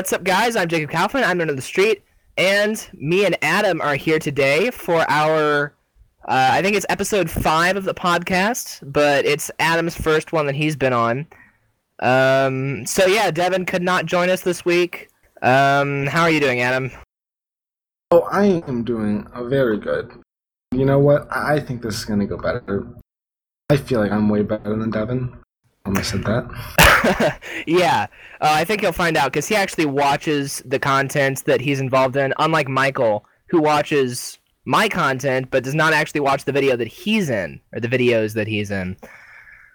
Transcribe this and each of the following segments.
what's up, guys? I'm Jacob Kaufman. I'm Nerd on the Street, and me and Adam are here today for our. Uh, I think it's episode five of the podcast, but it's Adam's first one that he's been on. Um, so yeah, Devin could not join us this week. Um, how are you doing, Adam? Oh, I am doing very good. You know what? I think this is gonna go better. I feel like I'm way better than Devin. Almost said that. yeah, uh, I think he'll find out because he actually watches the content that he's involved in, unlike Michael, who watches my content but does not actually watch the video that he's in or the videos that he's in.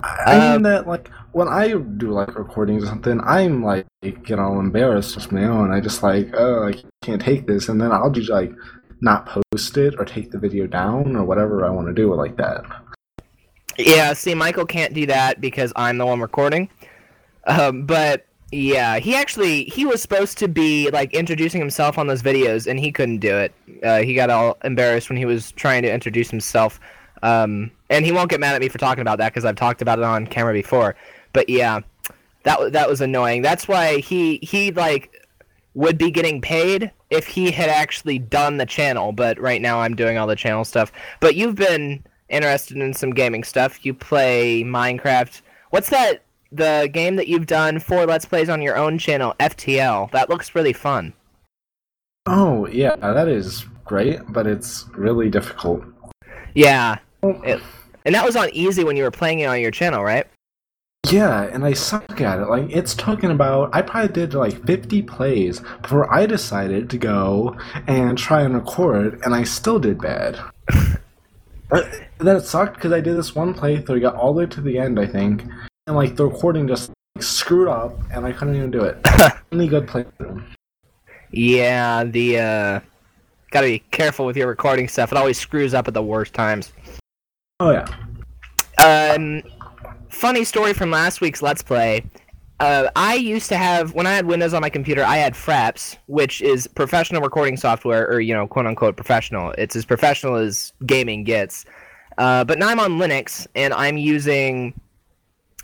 I mean Um, that like when I do like recordings or something, I'm like get all embarrassed just my own. I just like oh I can't take this, and then I'll just like not post it or take the video down or whatever I want to do like that. Yeah, see, Michael can't do that because I'm the one recording. Um, but yeah, he actually he was supposed to be like introducing himself on those videos, and he couldn't do it. Uh, he got all embarrassed when he was trying to introduce himself. Um, and he won't get mad at me for talking about that because I've talked about it on camera before. But yeah, that that was annoying. That's why he he like would be getting paid if he had actually done the channel. But right now, I'm doing all the channel stuff. But you've been interested in some gaming stuff. You play Minecraft. What's that? The game that you've done for Let's Plays on your own channel, FTL. That looks really fun. Oh yeah, that is great, but it's really difficult. Yeah. It- and that was on easy when you were playing it on your channel, right? Yeah, and I suck at it. Like it's taken about I probably did like 50 plays before I decided to go and try and record, and I still did bad. But then it sucked because I did this one playthrough, got all the way to the end, I think, and like the recording just like, screwed up, and I couldn't even do it. Only good playthrough. Yeah, the uh gotta be careful with your recording stuff. It always screws up at the worst times. Oh yeah. Um, funny story from last week's Let's Play. Uh, I used to have when I had Windows on my computer, I had Fraps, which is professional recording software, or you know, quote unquote professional. It's as professional as gaming gets. Uh, but now I'm on Linux and I'm using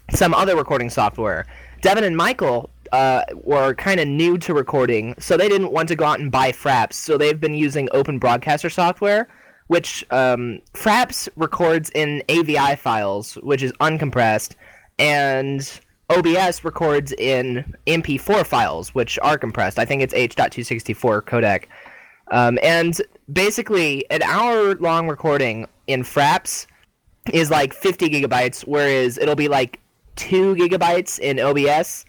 some other recording software. Devin and Michael uh, were kind of new to recording, so they didn't want to go out and buy Fraps. So they've been using Open Broadcaster software, which um, Fraps records in AVI files, which is uncompressed, and OBS records in MP4 files, which are compressed. I think it's H.264 codec. Um, and basically, an hour long recording in Fraps is like 50 gigabytes, whereas it'll be like 2 gigabytes in OBS.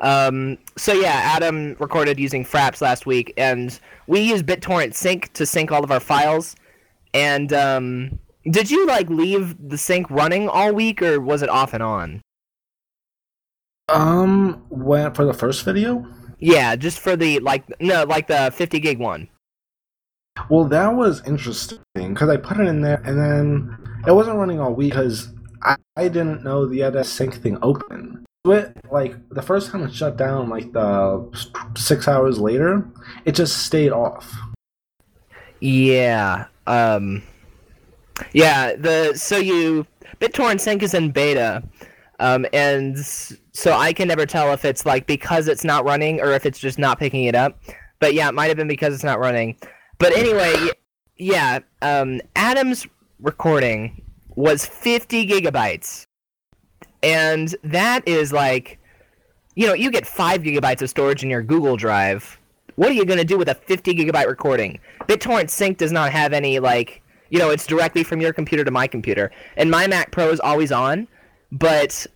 Um, so yeah, Adam recorded using Fraps last week, and we use BitTorrent Sync to sync all of our files. And um, did you like leave the sync running all week, or was it off and on? Um, when for the first video, Yeah, just for the like no, like the 50 gig one. Well, that was interesting because I put it in there, and then it wasn't running all week because I, I didn't know the other sync thing open. But like the first time it shut down, like the six hours later, it just stayed off. Yeah. Um Yeah, the so you BitTorrent Sync is in beta. Um and so I can never tell if it's like because it's not running or if it's just not picking it up. But yeah, it might have been because it's not running. But anyway, yeah, um Adam's recording was 50 gigabytes. And that is like you know, you get 5 gigabytes of storage in your Google Drive. What are you going to do with a 50 gigabyte recording? BitTorrent Sync does not have any like you know it's directly from your computer to my computer, and my Mac Pro is always on, but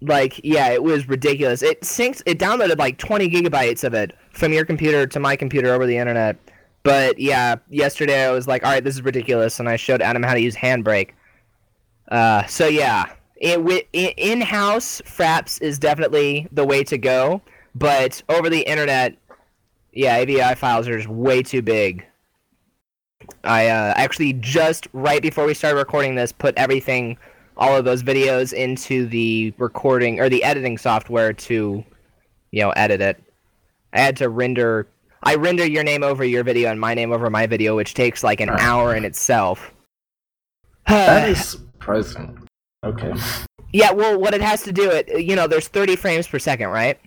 like yeah, it was ridiculous. It syncs, it downloaded like 20 gigabytes of it from your computer to my computer over the internet. But yeah, yesterday I was like, all right, this is ridiculous, and I showed Adam how to use Handbrake. Uh, so yeah, it, wi- in-house Fraps is definitely the way to go, but over the internet, yeah, AVI files are just way too big. I uh, actually just right before we started recording this, put everything, all of those videos into the recording or the editing software to, you know, edit it. I had to render. I render your name over your video and my name over my video, which takes like an Ah. hour in itself. That is surprising. Okay. yeah, well, what it has to do it, you know, there's 30 frames per second, right?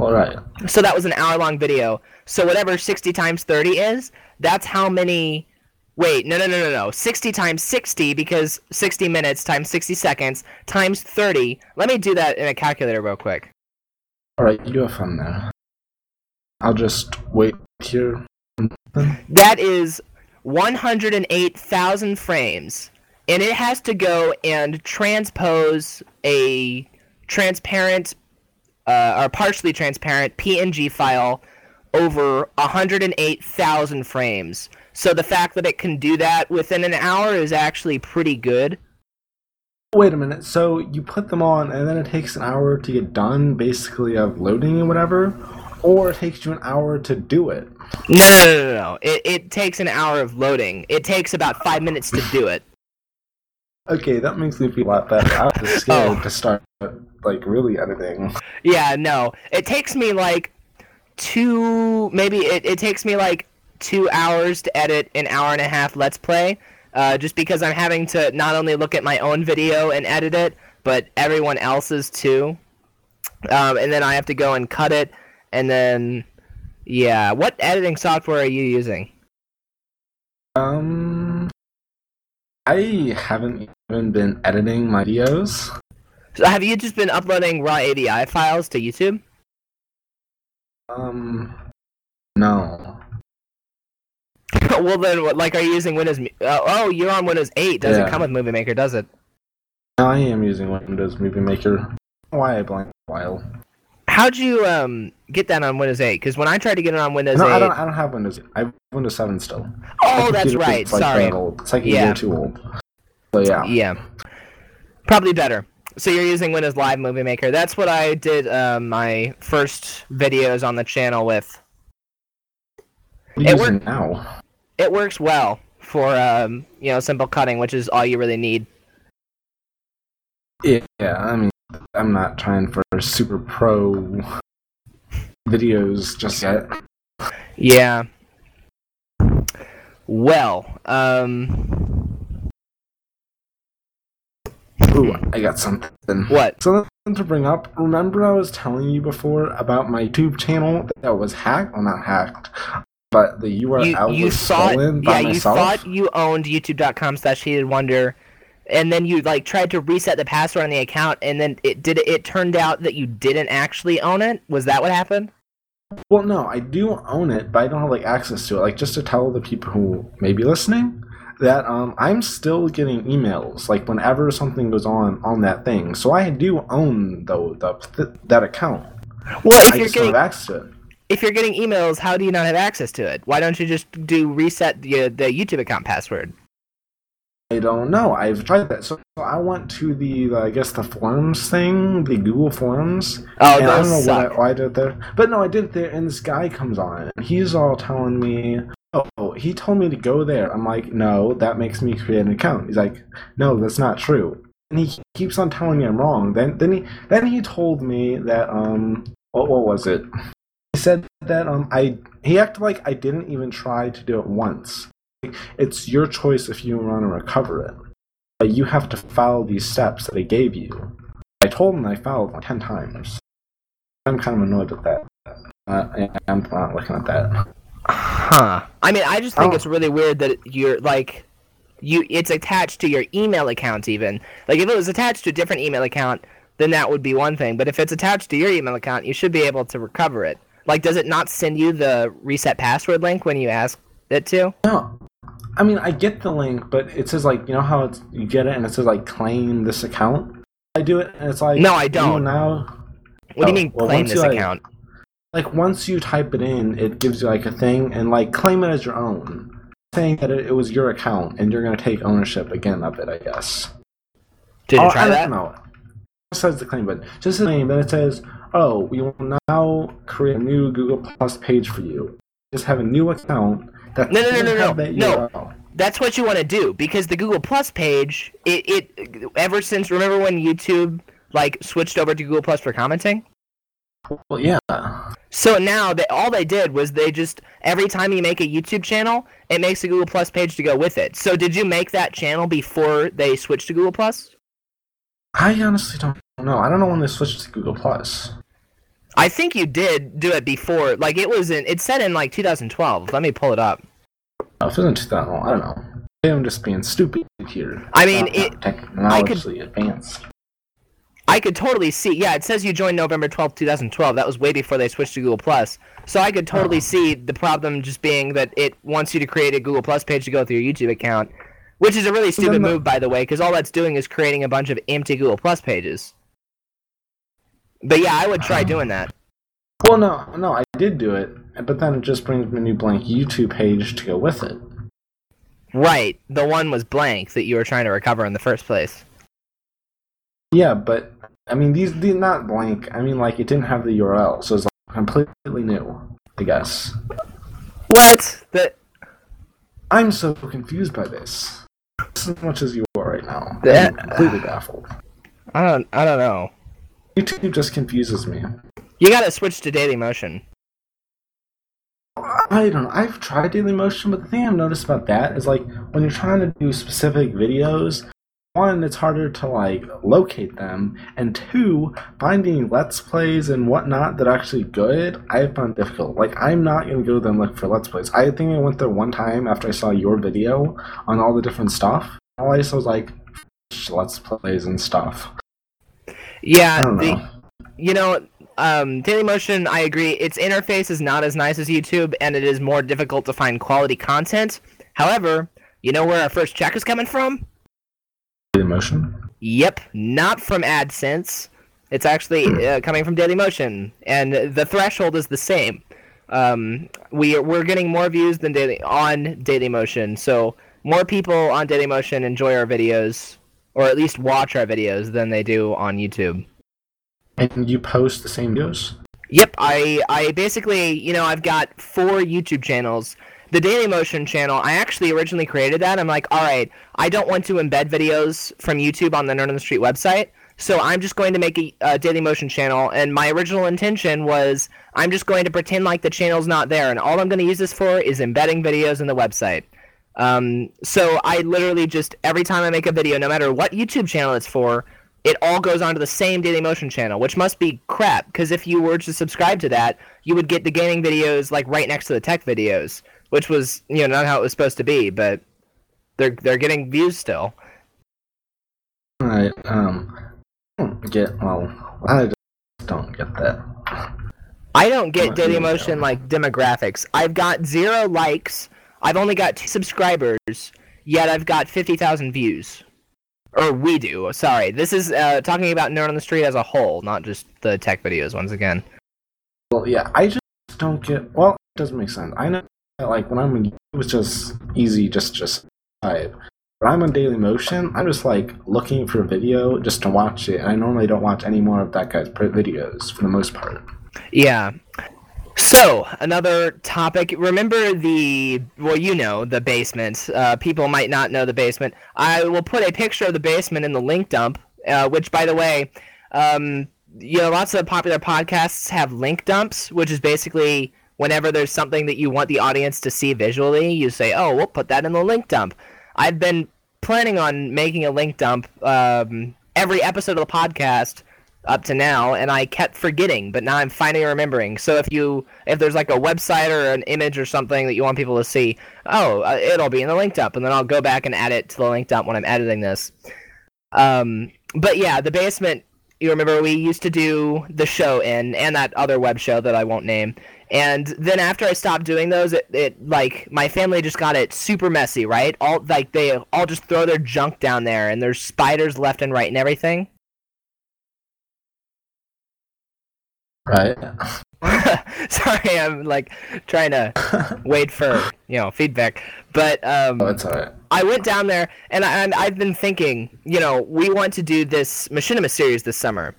All right. So that was an hour long video. So whatever 60 times 30 is, that's how many. Wait, no, no, no, no, no. 60 times 60 because 60 minutes times 60 seconds times 30. Let me do that in a calculator real quick. All right, you do have fun there. I'll just wait here. That is 108,000 frames. And it has to go and transpose a transparent uh, or partially transparent PNG file over 108,000 frames. So the fact that it can do that within an hour is actually pretty good. Wait a minute. So you put them on, and then it takes an hour to get done, basically of loading and whatever, or it takes you an hour to do it. No, no, no, no, no. It, it takes an hour of loading. It takes about five minutes to do it. Okay, that makes me feel a lot better. I was scared Oh. to start like really editing. Yeah, no. It takes me like two, maybe it, it takes me like two hours to edit an hour and a half Let's Play. Uh, just because I'm having to not only look at my own video and edit it, but everyone else's too. Um, and then I have to go and cut it, and then, yeah. What editing software are you using? Um, I haven't even been editing my videos. So have you just been uploading raw AVI files to YouTube? Um, no. well, then, what, like, are you using Windows? Uh, oh, you're on Windows 8. Doesn't Yeah. come with Movie Maker, does it? No, I am using Windows Movie Maker. Why I blanked a while? How'd you um get that on Windows 8? Because when I tried to get it on Windows No, 8, I don't. I don't have Windows. 8. I have Windows 7 still. oh, that's right. like, Sorry. It's like a Yeah. year too old. So yeah. Yeah, probably better. So you're using Windows Live Movie Maker. That's what I did um, my first videos on the channel with. It worked- now? It works well for um, you know simple cutting, which is all you really need. Yeah, yeah, I mean, I'm not trying for super pro videos just yet. Yeah. Well, um, Ooh, I got something. what? Something to bring up. Remember, I was telling you before about my YouTube channel that was hacked? Well, not hacked, but the URL You you was thought stolen yeah by you myself. thought you owned YouTube.com slash heated wonder, and then you like tried to reset the password on the account, and then it did it turned out that you didn't actually own it. Was that what happened? Well, no, I do own it, but I don't have like access to it. Like just to tell the people who may be listening that um, I'm still getting emails like whenever something goes on on that thing. So I do own though the, th- that account. Well, if I you're getting access to it. if you're getting emails, how do you not have access to it? Why don't you just do reset the the YouTube account password? I don't know. I've tried that. So I went to the, the I guess the forums thing, the Google forums. Oh, and I don't know why, suck. why I did it there. But no, I did it there, and this guy comes on, and he's all telling me, oh, he told me to go there. I'm like, no, that makes me create an account. He's like, no, that's not true. And he keeps on telling me I'm wrong. Then, then he, then he told me that, um, what, what was it? He said that, um, I, he acted like I didn't even try to do it once. It's your choice if you want to recover it. But you have to follow these steps that I gave you. I told him I followed them 10 times. I'm kind of annoyed with that. Uh, I'm not looking at that. Huh. I mean, I just think Oh. it's really weird that you're like, you it's attached to your email account even. Like if it was attached to a different email account, then that would be one thing. But if it's attached to your email account, you should be able to recover it. Like, does it not send you the reset password link when you ask it to? No, I mean I get the link, but it says like you know how it's you get it and it says like claim this account. I do it and it's like No, I don't. now. What do you Oh, mean well, claim this you, like- account? Like once you type it in, it gives you like a thing and like claim it as your own, saying that it, it was your account and you're gonna take ownership again of it. I guess. Did you Oh, try I that? It says the claim button. Just the name. then it says, "Oh, we will now create a new Google Plus page for you. Just have a new account that No, no, no, doesn't no, no, no. That's what you want to do because the Google Plus page, it, it ever since remember when YouTube like switched over to Google Plus for commenting? Well, yeah. So now they all they did was they just every time you make a YouTube channel, it makes a Google Plus page to go with it. So did you make that channel before they switched to Google Plus? I honestly don't know. I don't know when they switched to Google Plus. I think you did do it before. Like it was in. It said in like 2012. Let me pull it up. Oh, it wasn't 2000, I don't know. I'm just being stupid here. I mean, Not- it- not technologically advanced. I could totally see. Yeah, it says you joined November 12th, 2012. That was way before they switched to Google Plus. So I could totally Oh. see the problem just being that it wants you to create a Google Plus page to go through your YouTube account, which is a really stupid the- move, by the way, because all that's doing is creating a bunch of empty Google Plus pages. But yeah, I would try um, doing that. Well, no, no, I did do it, but then it just brings me a new blank YouTube page to go with it. Right, the one was blank that you were trying to recover in the first place. Yeah, but I mean, these these not blank. I mean, like it didn't have the URL, so it's like completely new. I guess What? The I'm so confused by this. As much as you are right now. That- I'm completely baffled. I don't. I don't know. YouTube just confuses me. You gotta switch to Daily Motion. I don't know. I've tried Daily Motion, but the thing I've noticed about that is like when you're trying to do specific videos, one, it's harder to like locate them, and two, finding let's plays and whatnot that are actually good, I found difficult. Like I'm not gonna go there and look for let's plays. I think I went there one time after I saw your video on all the different stuff. All I saw was like let's plays and stuff. Yeah, the, know. you know, um, Dailymotion, I agree. Its interface is not as nice as YouTube, and it is more difficult to find quality content. However, you know where our first check is coming from? Dailymotion. Yep, not from AdSense. It's actually uh, coming from Dailymotion, and the threshold is the same. Um, we we're getting more views than daily on Dailymotion, so more people on Dailymotion enjoy our videos, or at least watch our videos, than they do on YouTube. And you post the same videos? Yep, I I basically, you know, I've got four YouTube channels. The Daily Motion channel, I actually originally created that. I'm like, all right, I don't want to embed videos from YouTube on the Nerd on the Street website, so I'm just going to make a, a Daily Motion channel. And my original intention was I'm just going to pretend like the channel's not there, and all I'm going to use this for is embedding videos in the website. Um, so I literally just every time I make a video, no matter what YouTube channel it's for, it all goes onto the same Daily Motion channel, which must be crap. Because if you were to subscribe to that, you would get the gaming videos like right next to the tech videos, which was you know not how it was supposed to be. But they're they're getting views still. Um, I don't get, well, I just don't get that. I don't get What Daily Motion like demographics. I've got zero likes. I've only got two subscribers, yet I've got fifty thousand views. Or we do. Sorry, this is uh, talking about Nerd on the Street as a whole, not just the tech videos. Once again. Well, yeah, I just don't get, well, it doesn't make sense. I know that, like, when I'm in, it was just easy, just, just type. When I'm on Daily Motion, I'm just, like, looking for a video just to watch it, and I normally don't watch any more of that guy's videos, for the most part. Yeah. So another topic. Remember the well, you know the basement. Uh, people might not know the basement. I will put a picture of the basement in the link dump. Uh, which, by the way, um, you know, lots of popular podcasts have link dumps, which is basically whenever there's something that you want the audience to see visually, you say, "Oh, we'll put that in the link dump." I've been planning on making a link dump um, every episode of the podcast up to now and I kept forgetting, but now I'm finally remembering. So if you if there's like a website or an image or something that you want people to see, oh, uh, it'll be in the link dump, and then I'll go back and add it to the link dump when I'm editing this. Um but yeah, the basement you remember we used to do the show in and that other web show that I won't name. And then after I stopped doing those, it, it like my family just got it super messy, right? All like they all just throw their junk down there and there's spiders left and right and everything. Right? Sorry, I'm like trying to wait for you know feedback. But um, Oh, it's alright. I went down there and, I, and I've been thinking, you know, we want to do this Machinima series this summer,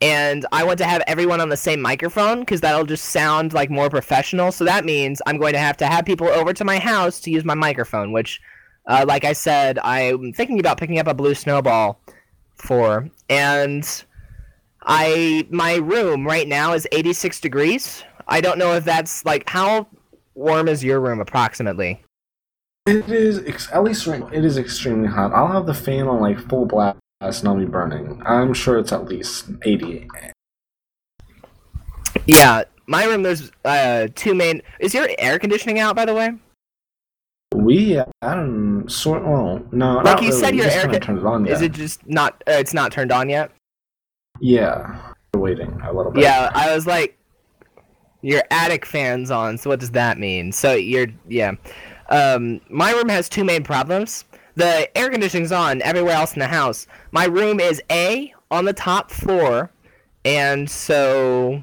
and I want to have everyone on the same microphone because that'll just sound like more professional. So that means I'm going to have to have people over to my house to use my microphone, which, uh, like I said, I'm thinking about picking up a blue snowball for, and I my room right now is 86 degrees. I don't know if that's like how warm is your room approximately. It is, ex- at least right it is extremely hot. I'll have the fan on, like, full blast and I'll be burning. I'm sure it's at least 80. Yeah, my room there's uh two main. Is your air conditioning out by the way? We, I don't sort. Well, no. Like you really. said, your air. con- turned it on yet. Is it just not? Uh, it's not turned on yet. Yeah, waiting a little bit. Yeah, I was like, your attic fan's on. So what does that mean? So you're yeah. Um, my room has two main problems. The air conditioning's on everywhere else in the house. My room is a on the top floor, and so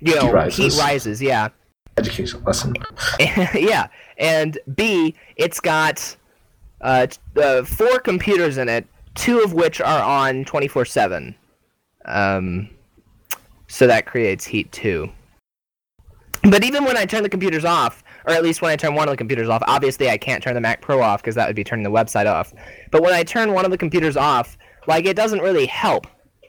you know Heat rises. heat rises. Yeah. Education lesson. yeah, and B, it's got uh, uh, four computers in it, two of which are on twenty four seven. Um, so that creates heat too. But even when I turn the computers off, or at least when I turn one of the computers off, obviously I can't turn the Mac Pro off because that would be turning the website off. But when I turn one of the computers off, like it doesn't really help.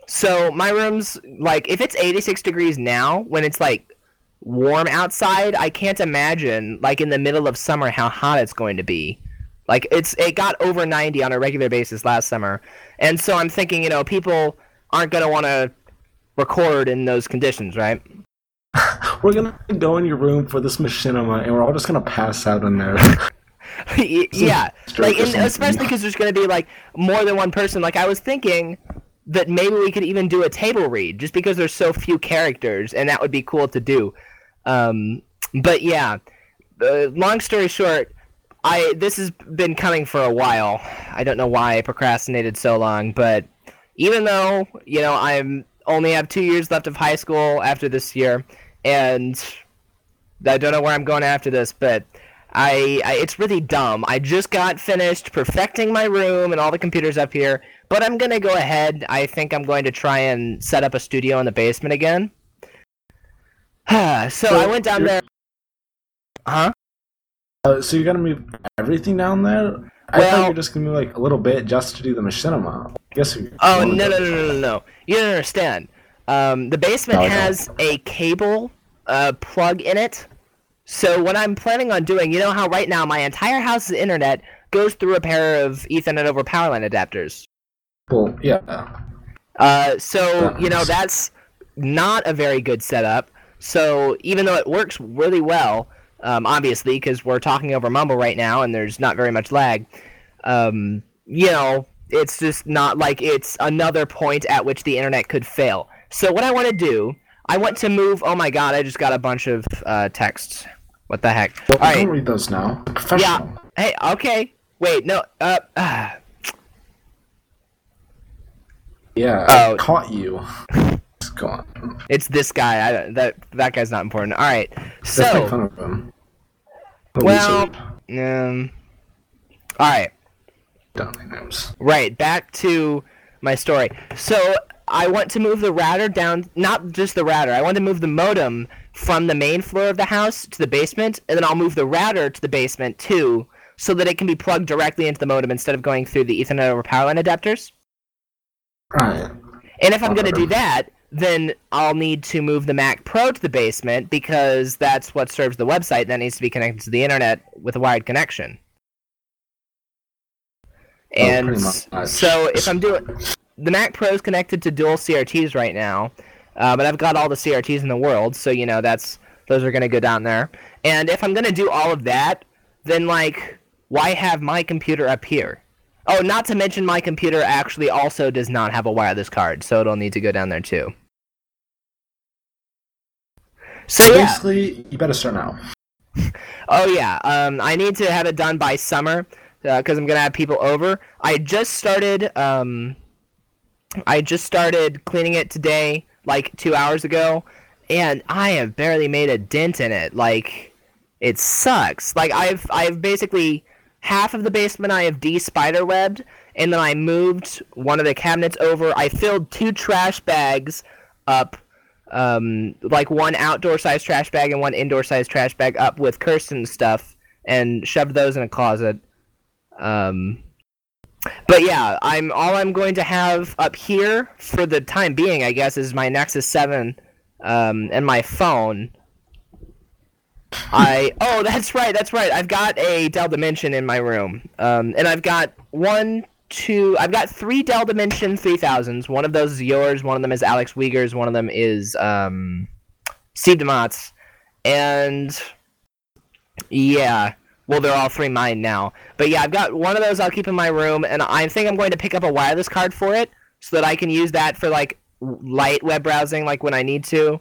So my room's like if it's 86 degrees now, when it's like warm outside, I can't imagine like in the middle of summer how hot it's going to be. Like it's it got over 90 on a regular basis last summer. And so I'm thinking, you know, people aren't going to want to record in those conditions, right? We're gonna go in your room for this machinima, and we're all just gonna pass out in there. Yeah, like especially because there's going to be like more than one person. Like I was thinking that maybe we could even do a table read, just because there's so few characters, and that would be cool to do. Um, but yeah, uh, long story short, I this has been coming for a while. I don't know why I procrastinated so long, but even though you know I'm only have two years left of high school after this year, and I don't know where I'm going after this, but I, I it's really dumb. I just got finished perfecting my room and all the computers up here, but I'm gonna go ahead. I think I'm going to try and set up a studio in the basement again. so I went down there. Huh? Uh, so you're gonna move everything down there? I Well- thought you were just gonna move like a little bit just to do the machinima. Guess. you- Oh no no no no no! You don't understand. Um, the basement No, has a cable uh, plug in it. So what I'm planning on doing, you know how right now my entire house's internet goes through a pair of Ethernet over power line adapters. Well, yeah. Uh, so you know that's not a very good setup. So even though it works really well, um, obviously because we're talking over Mumble right now and there's not very much lag, um, you know it's just not like it's another point at which the internet could fail. So what I want to do, I want to move. Oh my god, I just got a bunch of uh, texts. What the heck? Well, All right. don't read those now. They're. Hey, okay. Wait, no. Uh, ah. Yeah. Oh. I caught you. Just go on. it's this guy. I that that guy's not important. All right. Let's make So, fun of him. Well, um, all right. Right, back to my story. So I want to move the router down, not just the router. I want to move the modem from the main floor of the house to the basement, and then I'll move the router to the basement too, so that it can be plugged directly into the modem instead of going through the Ethernet over power line adapters. Right. And if I'm going to do that, then I'll need to move the Mac Pro to the basement because that's what serves the website that needs to be connected to the internet with a wired connection. And Oh, so if I'm doing the Mac Pro is connected to dual CRTs right now, uh, but I've got all the CRTs in the world, so you know that's those are going to go down there. And if I'm going to do all of that, then like why have my computer up here? Oh, not to mention my computer actually also does not have a wireless card, so it'll need to go down there too. So So yeah, basically, you better start now. oh yeah, um, I need to have it done by summer because I'm gonna have people over. I just started, um, I just started cleaning it today, like two hours ago, and I have barely made a dent in it. Like, it sucks. Like I've I've basically half of the basement I have de-spider webbed, and then I moved one of the cabinets over. I filled two trash bags up, um, like one outdoor size trash bag and one indoor size trash bag up with Kirsten stuff, and shoved those in a closet. Um, but yeah, I'm all I'm going to have up here for the time being, I guess, is my Nexus Seven, um, and my phone. I oh that's right that's right I've got a Dell Dimension in my room um, and I've got one two I've got three Dell Dimension three thousands one of those is yours one of them is Alex Uyghur's one of them is um Steve DeMott's, and yeah, well, they're all three mine now. But yeah, I've got one of those. I'll keep in my room, and I think I'm going to pick up a wireless card for it so that I can use that for like light web browsing, like when I need to.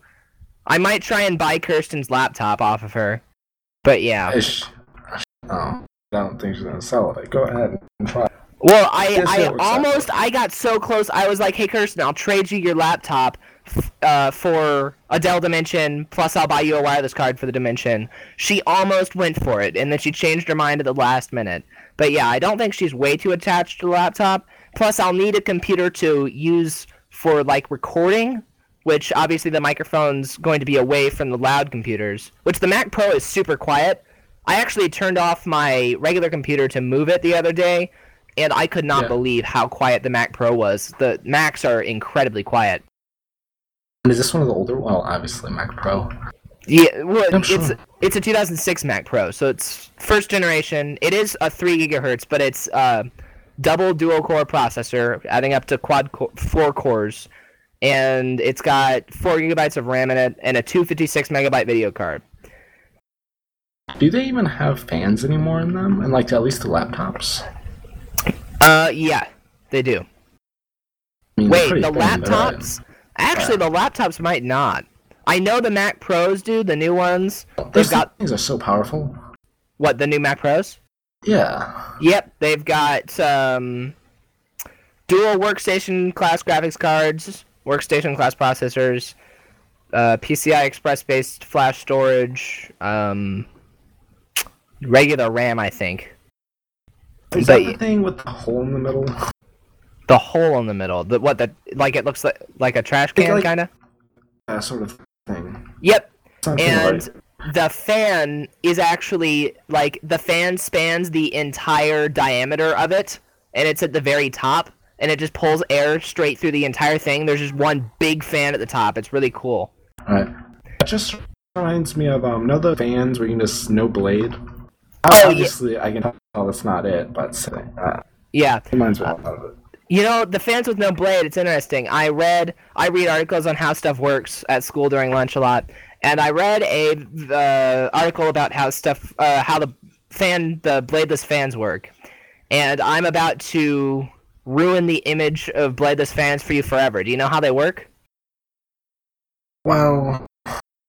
I might try and buy Kirsten's laptop off of her, but yeah. Ish. Oh, I don't think she's gonna sell it. Go ahead and try. Well, I, I almost I got so close. I was like, "Hey, Kirsten, I'll trade you your laptop uh, for a Dell Dimension. Plus, I'll buy you a wireless card for the Dimension." She almost went for it, and then she changed her mind at the last minute. But yeah, I don't think she's way too attached to the laptop. Plus, I'll need a computer to use for like recording, which obviously the microphone's going to be away from the loud computers. Which the Mac Pro is super quiet. I actually turned off my regular computer to move it the other day, and I could not Yeah. believe how quiet the Mac Pro was. The Macs are incredibly quiet. And is this one of the older? Well, obviously Mac Pro. Yeah, well, I'm it's sure. it's a 2006 Mac Pro, so it's first generation. It is a three gigahertz, but it's uh, double dual core processor, adding up to quad core, four cores, and it's got four gigabytes of RAM in it and a 256 megabyte video card. Do they even have fans anymore in them? And like at least the laptops. Uh, yeah, they do. I mean, Wait, the laptops? Actually, the laptops might not. I know the Mac Pros do, the new ones. They've Those got things are so powerful. what? The new Mac Pros? Yeah. Yep, they've got um, dual workstation class graphics cards, workstation class processors, uh, PCI Express based flash storage, um, regular RAM, I think. Is But- that the thing with the hole in the middle? The hole in the middle, the what? The like it looks like like a trash can, like- kind of. That sort of thing. Yep, Something and like- the fan is actually like the fan spans the entire diameter of it and it's at the very top and it just pulls air straight through the entire thing there's just one big fan at the top it's really cool Right. That just reminds me of um, know the fans where you can just no blade. Oh, yeah. Obviously, I can tell that's not it, but uh, yeah reminds me a lot of it. you know the fans with no blade it's interesting i read i read articles on how stuff works at school during lunch a lot and i read a uh, article about how stuff uh, how the fan the bladeless fans work and i'm about to ruin the image of bladeless fans for you forever do you know how they work Well,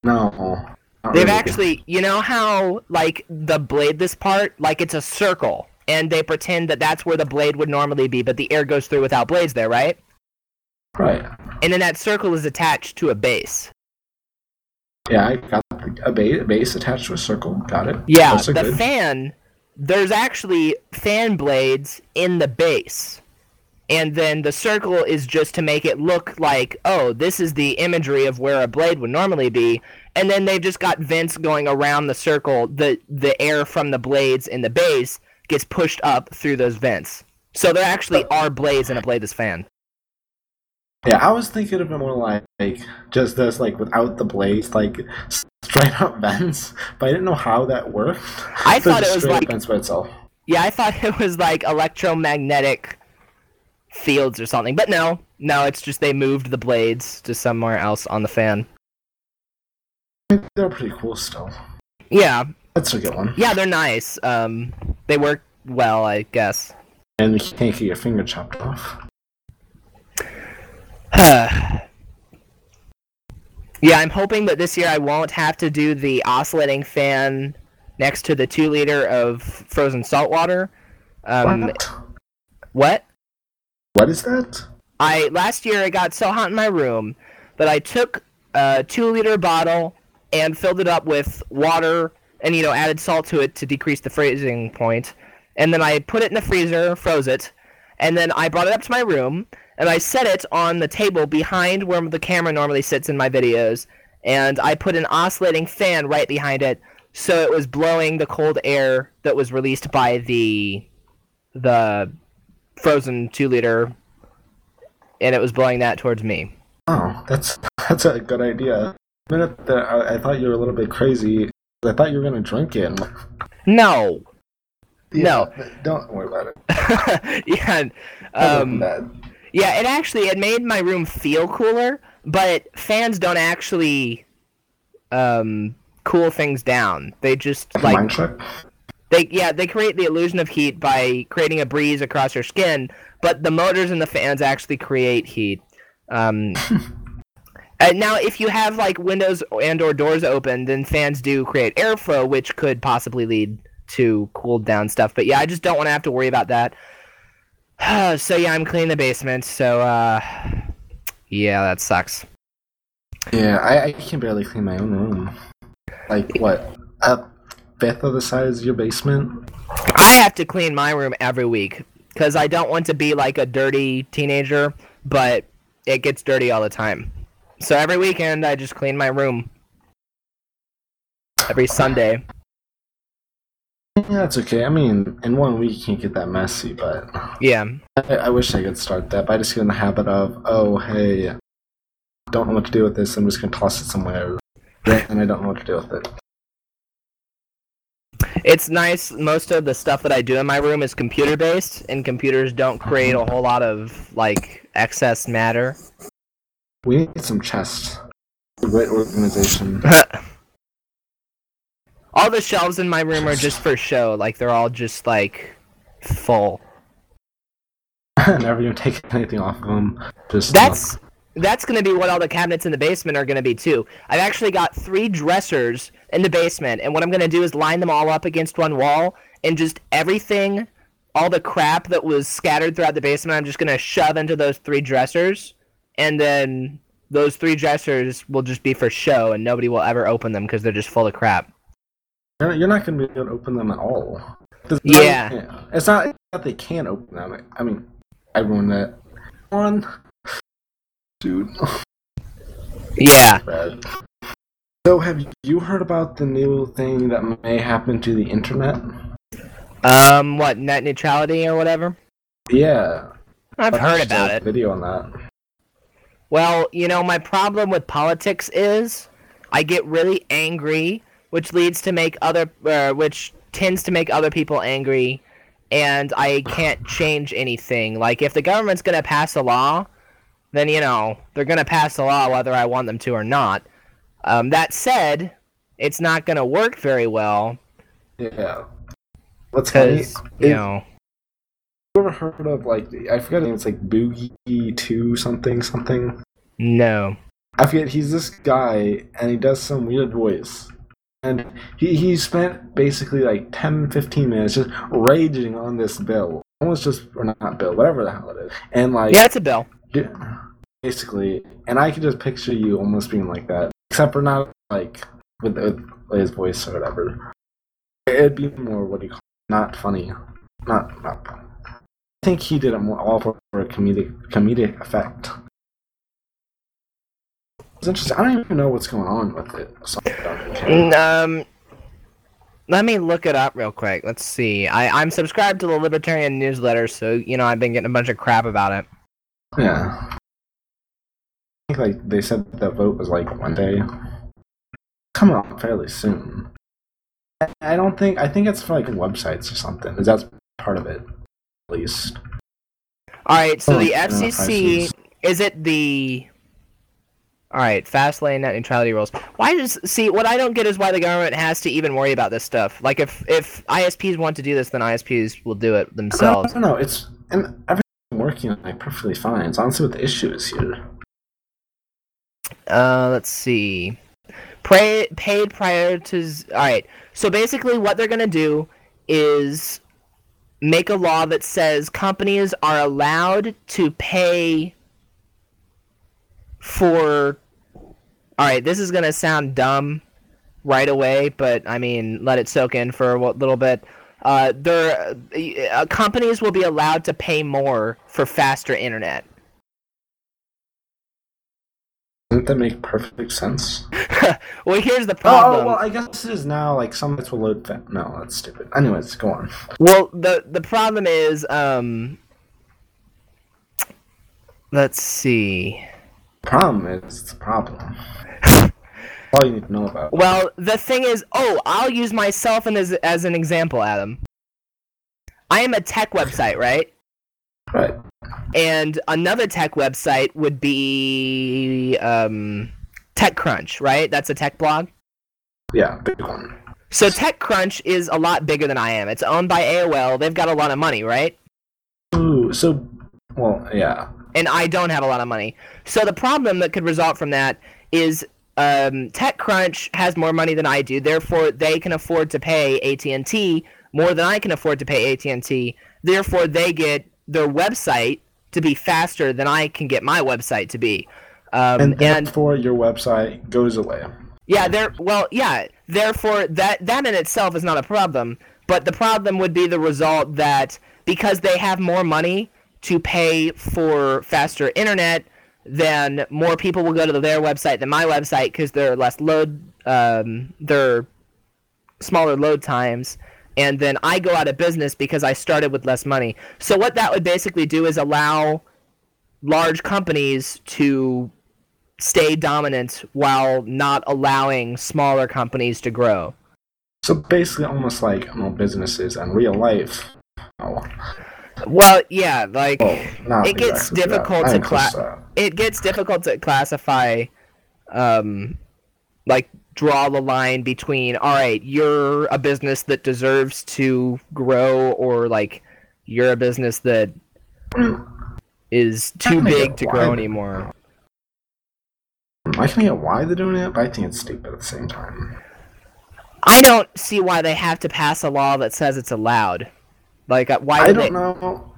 no. They've really. actually, you know how like the blade this part, like it's a circle, and they pretend that that's where the blade would normally be, but the air goes through without blades there, right? Right. And then that circle is attached to a base. Yeah, I got a ba- base attached to a circle. Got it. Yeah, the good. fan. There's actually fan blades in the base. And then the circle is just to make it look like, oh, this is the imagery of where a blade would normally be. And then they've just got vents going around the circle. The the air from the blades in the base gets pushed up through those vents. So there actually are blades in a bladeless fan. Yeah, I was thinking of it more like, like just this, like without the blades, like straight up vents. But I didn't know how that worked. I So thought it was straight up like vents by itself. Yeah, I thought it was like electromagnetic fields or something, but no, no, it's just they moved the blades to somewhere else on the fan. They're pretty cool still. Yeah, That's a good one. yeah, they're nice. Um, they work well, I guess. And you can't get your finger chopped off. yeah, I'm hoping that this year I won't have to do the oscillating fan next to the two liter of frozen salt water. Um, what? what? What is that? I last year it got so hot in my room that I took a two liter bottle and filled it up with water and you know added salt to it to decrease the freezing point, and then I put it in the freezer, froze it, and then I brought it up to my room and I set it on the table behind where the camera normally sits in my videos, and I put an oscillating fan right behind it so it was blowing the cold air that was released by the the frozen two liter and it was blowing that towards me. Oh, that's that's a good idea. The minute that I, I thought you were a little bit crazy, I thought you were gonna drink it. No. No. don't worry about it. yeah. Um, yeah, it actually it made my room feel cooler, but fans don't actually um, cool things down. They just Like, like mind trick? they yeah they create the illusion of heat by creating a breeze across your skin, but the motors and the fans actually create heat. Um, and now, if you have like windows and or doors open, then fans do create airflow, which could possibly lead to cooled down stuff. But yeah, I just don't want to have to worry about that. so yeah, I'm cleaning the basement. So uh, yeah, that sucks. Yeah, I, I can barely clean my own room. Like what? A fifth of the size of your basement? I have to clean my room every week because I don't want to be like a dirty teenager, but it gets dirty all the time. So every weekend I just clean my room. Every Sunday. Yeah, that's okay. I mean, in one week you can't get that messy, but Yeah. I, I wish I could start that. But I just get in the habit of, oh, hey, don't know what to do with this. I'm just gonna toss it somewhere, and I don't know what to do with it. It's nice. Most of the stuff that I do in my room is computer based, and computers don't create a mm-hmm. whole lot of like excess matter. We need some chests. Great organization. all the shelves in my room are just for show. Like they're all just like full. Never even take anything off of them. Just That's that's gonna be what all the cabinets in the basement are gonna be too. I've actually got three dressers in the basement, and what I'm gonna do is line them all up against one wall, and just everything, all the crap that was scattered throughout the basement, I'm just gonna shove into those three dressers, and then those three dressers will just be for show, and nobody will ever open them because they're just full of crap. You're, not going to be able to open them at all. There's Yeah. It's not that they can't open them. I mean, I ruined that. One. Dude. Yeah. Bad. So, have you heard about the new thing that may happen to the internet? Um, what net neutrality or whatever? Yeah. I've heard about it. Video on that. Well, you know, my problem with politics is I get really angry, which leads to make other, uh, which tends to make other people angry, and I can't change anything. Like, if the government's gonna pass a law, then you know they're gonna pass a law whether I want them to or not. Um, that said, it's not gonna work very well Yeah. What's because you It- know. You ever heard of like I forget name? it's like Boogie Two something something. No. I forget he's this guy and he does some weird voice. And he, he spent basically like 10, 15 minutes just raging on this bill. Almost just or not bill, whatever the hell it is. And like Yeah, it's a bill. Yeah, basically, and I could just picture you almost being like that, except for not like with, with his voice or whatever. It'd be more what do you call it? not funny, not not. Funny. I think he did it more all for a comedic comedic effect. It's interesting. I don't even know what's going on with it. So I don't even care. Mm, Um, let me look it up real quick. Let's see. I, I'm subscribed to the Libertarian newsletter, so you know I've been getting a bunch of crap about it. Yeah. I think like they said the vote was like one day. Come on, fairly soon. I- I don't think I think it's for like websites or something. Is that part of it? At least. All right, so Oh, the FCC prices. is it the all right, fast lane net neutrality rules. Why does see what I don't get is why the government has to even worry about this stuff. Like if if ISPs want to do this, then ISPs will do it I themselves. don't know. It's and everything's working like perfectly fine. It's honestly what the issue is here. Uh, let's see. Pray, paid priorities. All right. So basically, what they're gonna do is make a law that says companies are allowed to pay for. All right, this is gonna sound dumb right away, but I mean, let it soak in for a little bit. Uh, there, uh, companies will be allowed to pay more for faster internet. Doesn't that make perfect sense? well, here's the Oh, problem. oh, well, I guess it is now. Like some bits will load. Fa- no, that's stupid. Anyways, go on. Well, the the problem is, um, let's see. Problem is it's a problem. All you need to know about. Well, the thing is, oh, I'll use myself as as an example, Adam. I am a tech website, right? Right. And another tech website would be um, TechCrunch, right? That's a tech blog. Yeah, big one. So TechCrunch is a lot bigger than I am. It's owned by AOL. They've got a lot of money, right? Ooh, so well, yeah. And I don't have a lot of money. So the problem that could result from that is um, TechCrunch has more money than I do. Therefore, they can afford to pay AT&T more than I can afford to pay AT&T. Therefore, they get their website to be faster than I can get my website to be. Um, And, and therefore, your website goes away. Yeah, there. Well, yeah. Therefore, that that in itself is not a problem. But the problem would be the result that because they have more money to pay for faster internet, then more people will go to their website than my website because they're less load, um, they're smaller load times, and then I go out of business because I started with less money. So what that would basically do is allow large companies to stay dominant while not allowing smaller companies to grow. So basically, almost like you know, businesses and real life. Oh, Well, yeah, like well, it gets difficult to cla- close to that. it gets difficult to classify um like draw the line between all right, you're a business that deserves to grow or like you're a business that is too big to why grow anymore. I can get why they're doing it, but I think it's stupid at the same time. I don't see why they have to pass a law that says it's allowed. Like uh, why I do don't they know.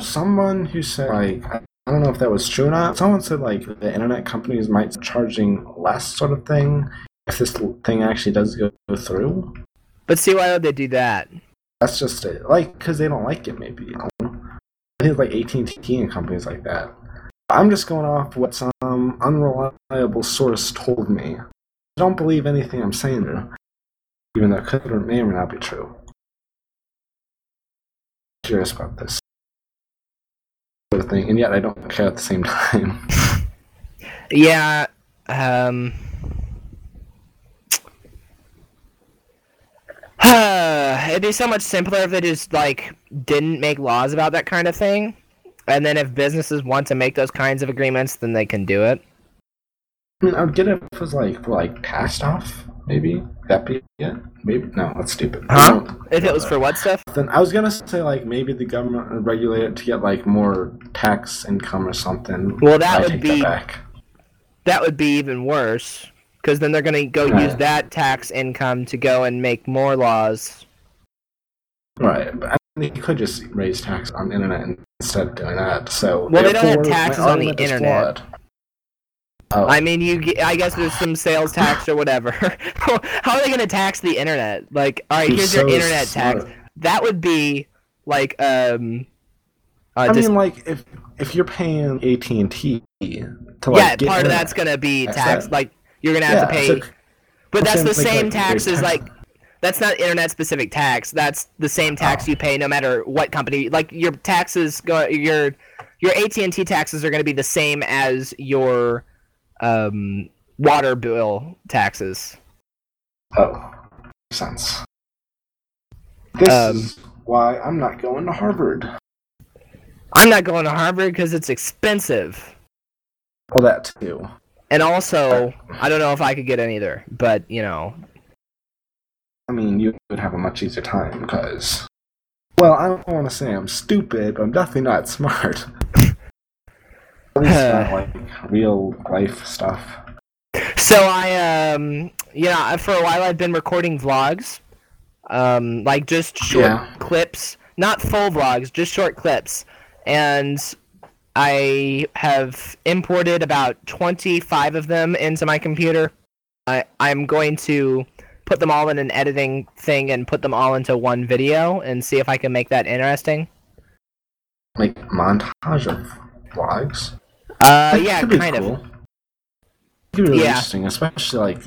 Someone who said like I don't know if that was true or not. Someone said like the internet companies might be charging less, sort of thing, if this thing actually does go through. But see why would they do that? That's just it. Like, because they don't like it, maybe. You know? I think it's like AT and companies like that. I'm just going off what some unreliable source told me. I don't believe anything I'm saying even though it could or may or may not be true. Curious about this sort of thing, and yet I don't care at the same time. Yeah, um It'd be so much simpler if they just like didn't make laws about that kind of thing. And then if businesses want to make those kinds of agreements, then they can do it. I mean, I would get it if it was like like tax off, maybe that be it. Maybe no, that's stupid. Huh? If it was for what stuff? Then I was gonna say like maybe the government would regulate it to get like more tax income or something. Well, that I would be- that back. That would be even worse. Because then they're going to go use that tax income to go and make more laws. Right, but I mean, you could just raise tax on the internet instead of doing that. So Well, they don't have taxes on the internet. flawed. Oh, I mean, you. ge- I guess there's some sales tax or whatever. How are they going to tax the internet? Like, all right, You're here's your so internet tax. That would be like um. Uh, I dis- mean, like if if you're paying AT and T to like yeah, get part of that's going to be That's taxed. it. Like, you're going to have to pay. so- but that's the like, same like, tax there's as like. That's not internet specific tax. That's the same tax Oh. you pay no matter what company. Like your taxes go your your AT and T taxes are going to be the same as your um, water bill taxes. Oh, makes sense. This Um, is why I'm not going to Harvard. I'm not going to Harvard because it's expensive, Well, that too. and also I don't know if I could get in either. But you know, I mean, you would have a much easier time because. Well, I don't want to say I'm stupid, but I'm definitely not smart. Not like real life stuff. so I um you know for a while I've been recording vlogs, um like just short Yeah. clips, not full vlogs, just short clips, and I have imported about 25 of them into my computer. I I'm going to put them all in an editing thing and put them all into one video and see if I can make that interesting. Like montage of vlogs. Uh, yeah, kind of. It could be really Yeah. interesting, especially like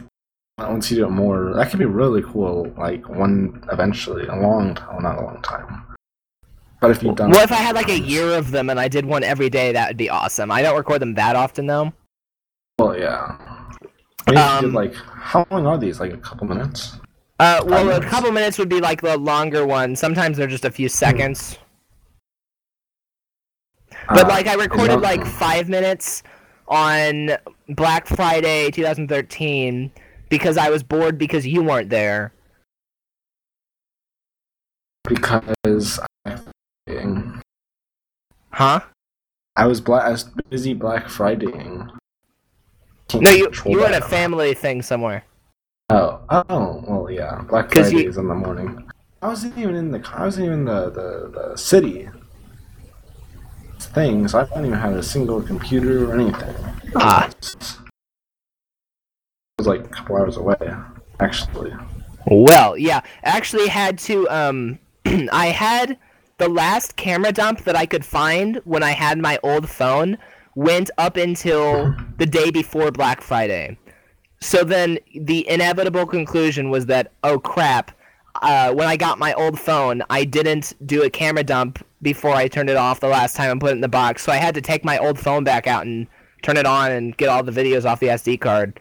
once you do it more. That could be really cool. Like one eventually, a long time, well, not a long time. But if you've done, Well, if I had like a year of them and I did one every day, that would be awesome. I don't record them that often though. well, yeah. Maybe you did, Um, like how long are these? Like a couple minutes. Uh, well, a couple minutes would be like the longer one. Sometimes they're just a few seconds. But Uh, like I recorded like five minutes on Black Friday 2013, because I was bored because you weren't there. Because I, Huh? I was black. I was busy Black Fridaying. No, you you were at a family thing somewhere. Oh, oh, well, yeah. Black Friday you- is in the morning. I wasn't even in the. I wasn't even in the the, the city. Thing, so I don't even have a single computer or anything. Ah. It was like a couple hours away, actually. Well, yeah, actually had to um I had the last camera dump that I could find when I had my old phone went up until the day before Black Friday. So then the inevitable conclusion was that oh crap, uh, when I got my old phone, I didn't do a camera dump before I turned it off the last time and put it in the box. So I had to take my old phone back out and turn it on and get all the videos off the SD card.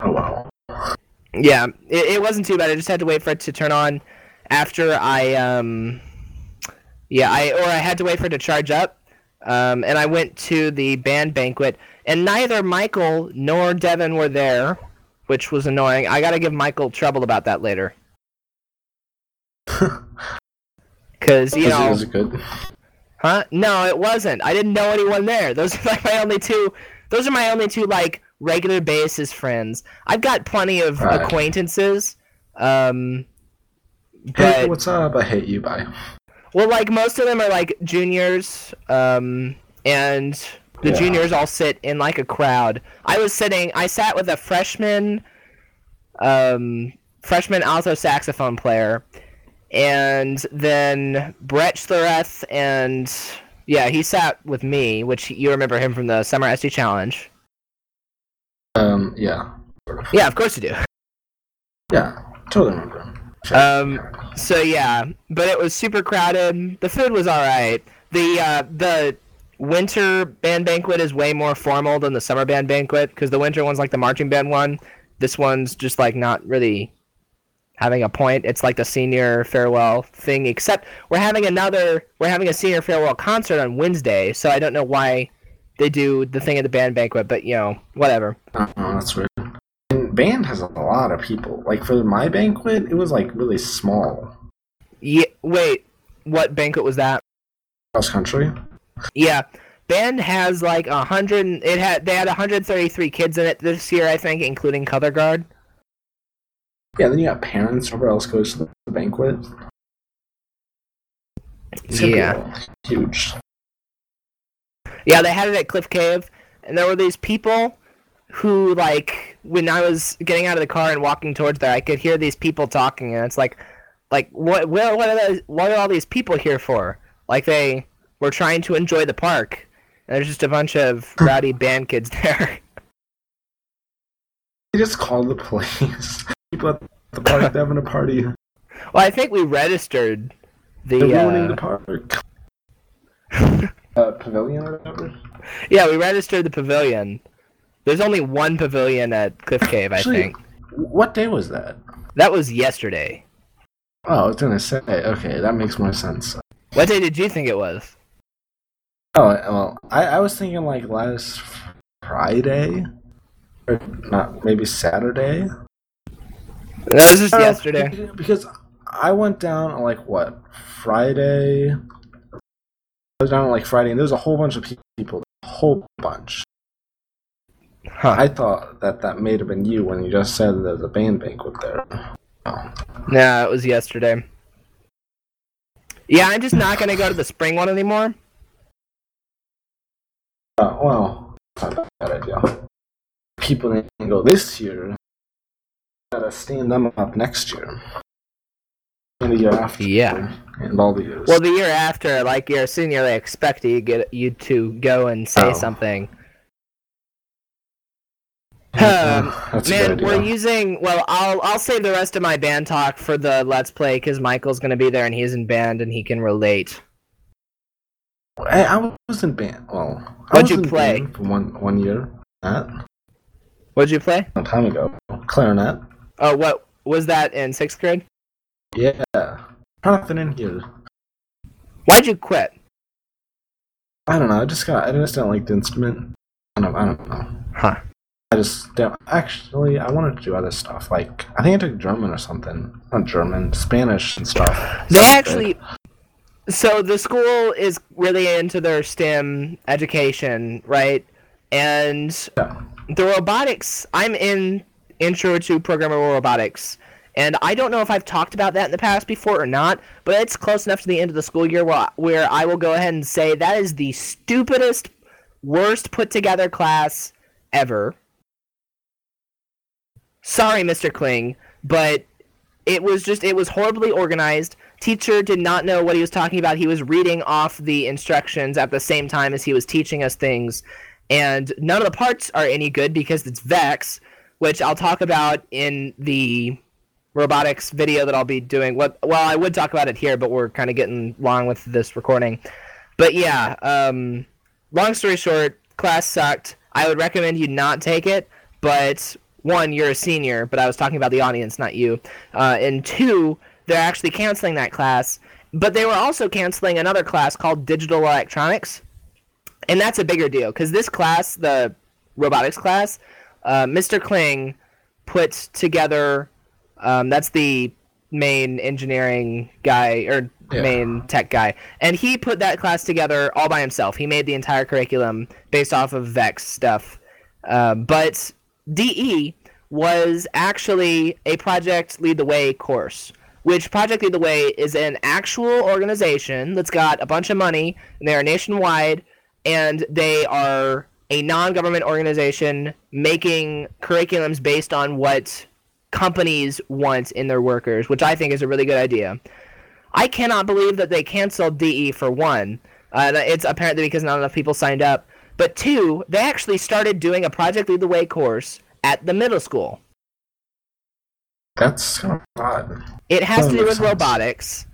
Oh wow. Yeah, it, it wasn't too bad. I just had to wait for it to turn on after I um yeah, I or I had to wait for it to charge up. Um, and I went to the band banquet, and neither Michael nor Devin were there, which was annoying. I gotta give Michael trouble about that later. Cause you know, it, was it good? Huh? No, it wasn't. I didn't know anyone there. Those are like my only two. Those are my only two like regular basis friends. I've got plenty of Right. acquaintances. Um, Hey, what's up? I hate you. Bye. well, like most of them are like juniors. Um, and the Yeah. juniors all sit in like a crowd. I was sitting. I sat with a freshman, um, freshman alto saxophone player, and then Brett Schlereth and yeah, he sat with me, which you remember him from the Summer SD Challenge. Um, yeah, Yeah, of course you do. yeah, totally remember. Um, so yeah, but it was super crowded. The food was all right. The uh, the winter band banquet is way more formal than the summer band banquet because the winter one's like the marching band one. This one's just like not really having a point. It's like the senior farewell thing, except we're having another. We're having a senior farewell concert on Wednesday, so I don't know why they do the thing at the band banquet, but you know, whatever. Oh, that's weird. And band has a lot of people. Like for my banquet, it was like really small. Yeah, wait, what banquet was that? Cross country. Yeah, band has like a hundred. It had they had 133 kids in it this year, I think, including color guard. Yeah, then you got parents. Whoever else goes to the banquet. It's Yeah. huge. Yeah, they had it at Cliff Cave, and there were these people who, like, when I was getting out of the car and walking towards there, I could hear these people talking, and it's like, like what? What, what are those, What are all these people here for? Like they were trying to enjoy the park, and there's just a bunch of rowdy band kids there. They just called the police. People at the park having a party. Well, I think we registered the. They're ruining the uh, park. uh, pavilion or whatever. Yeah, we registered the pavilion. There's only one pavilion at Cliff Cave, I think. What day was that? That was yesterday. Oh, I was gonna say. Okay, that makes more sense. What day did you think it was? Oh well, I, I was thinking like last Friday, or not maybe Saturday. That was just yesterday. Because I went down on like what Friday. I was down on like Friday, and there was a whole bunch of people, a whole bunch. Huh. I thought that that may have been you when you just said there's a band banquet there. Oh. No, it was yesterday. Yeah, I'm just not gonna go to the spring one anymore. Uh, well, not a bad idea. People didn't go this year. Gotta stand them up next year. And the year after. Yeah. And all the years. Well, the year after, like your senior, they expect you get you to go and say Oh. something. Um, Man, we're using. Well, I'll I'll save the rest of my band talk for the let's play because Michael's gonna be there and he's in band and he can relate. I, I was in band. Well, I What'd was you in play? band for one one year. That What'd you play? a long time ago. Clarinet. Oh, what was that in sixth grade? Yeah. nothing in here. Why'd you quit? I don't know. I just got. I just don't like the instrument. I don't. I don't know. Huh. I just don't. Actually, I wanted to do other stuff. Like I think I took German or something. Not German, Spanish and stuff. They actually. So the school is really into their STEM education, right? And. Yeah. the robotics. I'm in intro to programmable robotics, and I don't know if I've talked about that in the past before or not. But it's close enough to the end of the school year where, where I will go ahead and say that is the stupidest, worst put together class ever. Sorry, Mr. Kling, but it was just it was horribly organized. Teacher did not know what he was talking about. He was reading off the instructions at the same time as he was teaching us things, and none of the parts are any good because it's Vex, which I'll talk about in the robotics video that I'll be doing. What well, I would talk about it here, but we're kind of getting long with this recording. But yeah, um, long story short, class sucked. I would recommend you not take it, but one, you're a senior, but I was talking about the audience, not you. Uh, and two, they're actually canceling that class, but they were also canceling another class called Digital Electronics, and that's a bigger deal because this class, the robotics class, uh, Mr. Kling put together. Um, that's the main engineering guy or Yeah. main tech guy, and he put that class together all by himself. He made the entire curriculum based off of Vex stuff. Uh, but DE was actually a Project Lead the Way course, which Project Lead the Way is an actual organization that's got a bunch of money, and they are nationwide, and they are a non-government organization making curriculums based on what companies want in their workers, which I think is a really good idea. I cannot believe that they canceled DE for one. Uh, it's apparently because not enough people signed up. But two, they actually started doing a Project Lead the Way course at the middle school. That's kind of odd. It has That to do with sense. robotics.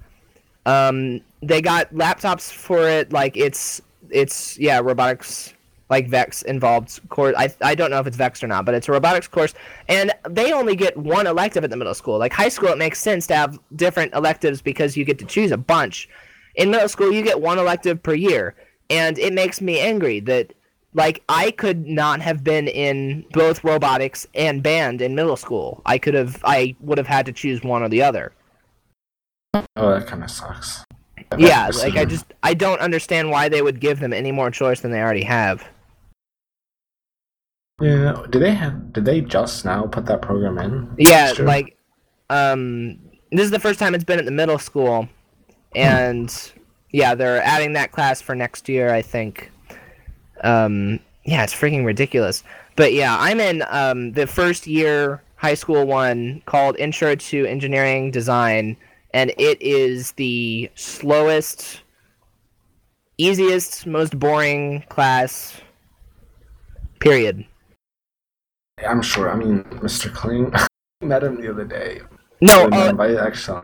Um, they got laptops for it. Like it's it's yeah, robotics like Vex involved course. I I don't know if it's Vex or not, but it's a robotics course, and they only get one elective at the middle school. Like high school, it makes sense to have different electives because you get to choose a bunch. In middle school, you get one elective per year, and it makes me angry that like I could not have been in both robotics and band in middle school. I could have I would have had to choose one or the other. Oh, that kind of sucks. Yeah, like I just I don't understand why they would give them any more choice than they already have. Yeah. Did they have? Did they just now put that program in? Yeah, That's like um this is the first time it's been at the middle school and yeah, they're adding that class for next year, I think. Um yeah, it's freaking ridiculous. But yeah, I'm in um the first year high school one called Intro to Engineering Design and it is the slowest easiest, most boring class period. I'm sure. I mean, Mr. Kling. I met him the other day. No, I uh, him by actually.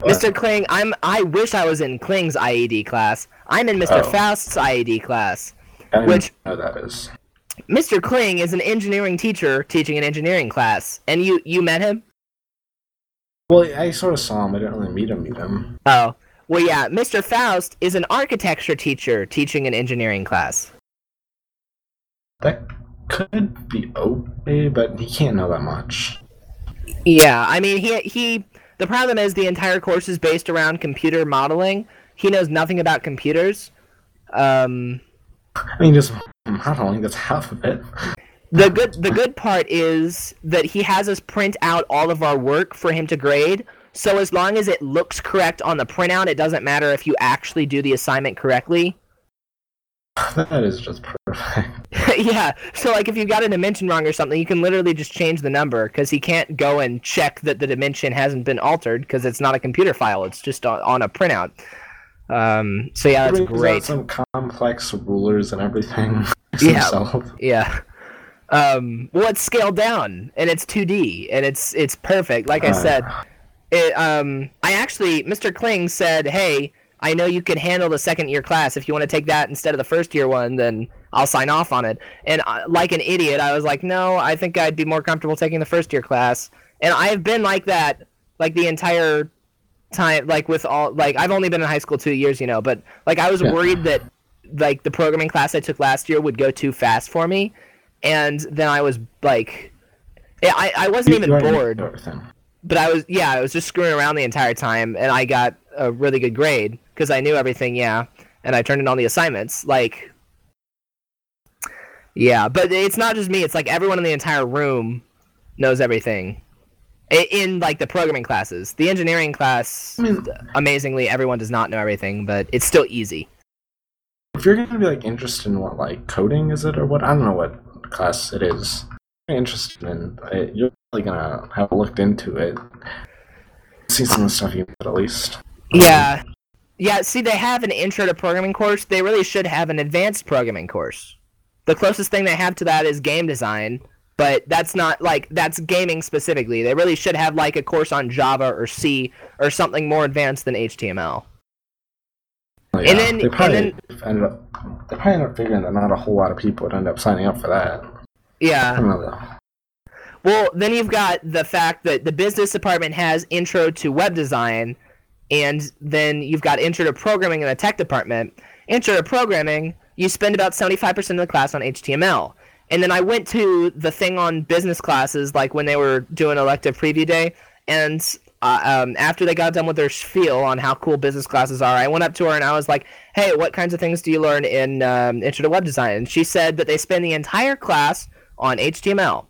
Mr. Kling, I'm. I wish I was in Kling's IED class. I'm in Mr. Oh. Faust's IED class. Which- that is. Mr. Kling is an engineering teacher teaching an engineering class, and you you met him? Well, I sort of saw him. I didn't really meet him. Meet him. Oh, well, yeah. Mr. Faust is an architecture teacher teaching an engineering class. That could be okay, but he can't know that much. Yeah, I mean, he he. The problem is the entire course is based around computer modeling. He knows nothing about computers. Um, I mean, just think that's half of it. the good the good part is that he has us print out all of our work for him to grade. So as long as it looks correct on the printout, it doesn't matter if you actually do the assignment correctly. That is just perfect. yeah. So like if you got a dimension wrong or something, you can literally just change the number because he can't go and check that the dimension hasn't been altered because it's not a computer file. It's just on, on a printout. Um, so yeah, that's He brings out great. Some complex rulers and everything. Yeah. himself. Yeah. Um, well, it's scaled down and it's 2D and it's it's perfect. Like I Uh. said, it, um, I actually, Mr. Kling said, "Hey, I know you can handle the second year class. If you want to take that instead of the first year one, then I'll sign off on it." And uh, like an idiot, I was like, "No, I think I'd be more comfortable taking the first year class." And I've been like that, like the entire time, like with all, like I've only been in high school two years, you know, but like I was Yeah. worried that like the programming class I took last year would go too fast for me. and then I was like, yeah, I I wasn't even You bored, but I was yeah, I was just screwing around the entire time, and I got a really good grade because I knew everything. Yeah, and I turned in all the assignments. Like, yeah, but it's not just me. It's like everyone in the entire room knows everything. In like the programming classes, the engineering class, mean, amazingly, everyone does not know everything, but it's still easy. if you're gonna be like interested in what like coding is it or what I don't know what class it is. If you're interested in it, you're really gonna have looked into it. See some of the stuff you did at least. Yeah. Yeah, see, they have an intro to programming course. They really should have an advanced programming course. The closest thing they have to that is game design, but that's not like that's gaming specifically. They really should have like a course on Java or C or something more advanced than HTML. Well, And then- they and probably then- ended up they probably ended up figuring that not a whole lot of people would end up signing up for that. Yeah. Well, then you've got the fact that the business department has intro to web design, and then you've got intro to programming in the tech department. Intro to programming, you spend about 75% of the class on HTML. And then I went to the thing on business classes, like when they were doing elective preview day, and uh, um, after they got done with their spiel on how cool business classes are, I went up to her and I was like, "Hey, what kinds of things do you learn in um, Intro to Web Design?" And she said that they spend the entire class on HTML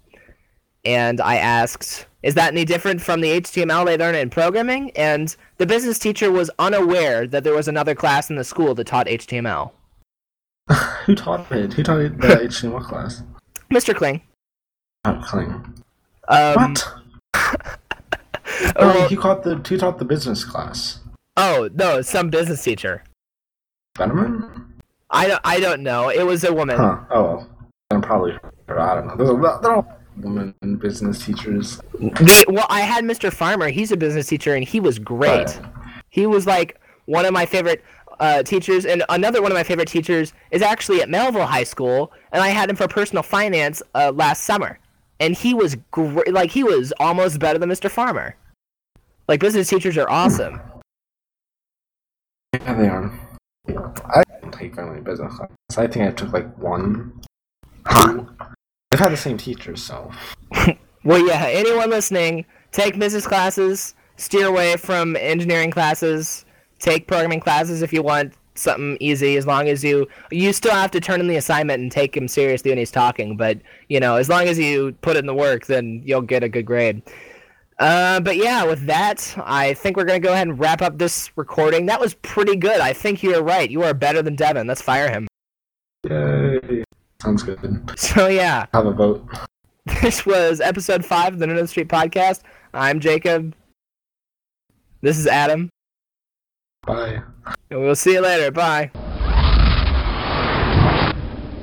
and I asked, "Is that any different from the HTML they learn in programming?" And the business teacher was unaware that there was another class in the school that taught HTML. Who taught it? Who taught it the HTML class? Mr. Kling. Oh, Kling. Um, What? oh, well- he taught the who taught the business class? oh no, some business teacher. Veneman? I don't, I don't know. It was a woman. Huh. Oh, well. I'm probably. I don't know. There's a lot. There are women business teachers. The, well, I had Mr. Farmer. He's a business teacher, and he was great. But- He was like one of my favorite uh, teachers, and another one of my favorite teachers is actually at Mehlville High School, and I had him for personal finance uh, last summer, and he was great. Like he was almost better than Mr. Farmer. Like business teachers are awesome. Yeah, they are. I didn't take many business. I think I took like one. two. They've had the same teachers, so. Well, yeah. Anyone listening, take business classes. Steer away from engineering classes. Take programming classes if you want something easy. As long as you you still have to turn in the assignment and take him seriously when he's talking. But you know, as long as you put in the work, then you'll get a good grade. Uh, but yeah, with that, I think we're gonna go ahead and wrap up this recording. That was pretty good. I think you're right. You are better than Devin. Let's fire him. Yay. Sounds good. So yeah. Have a vote. This was episode five of the Nerd Street podcast. I'm Jacob. This is Adam. Bye. And we'll see you later. Bye.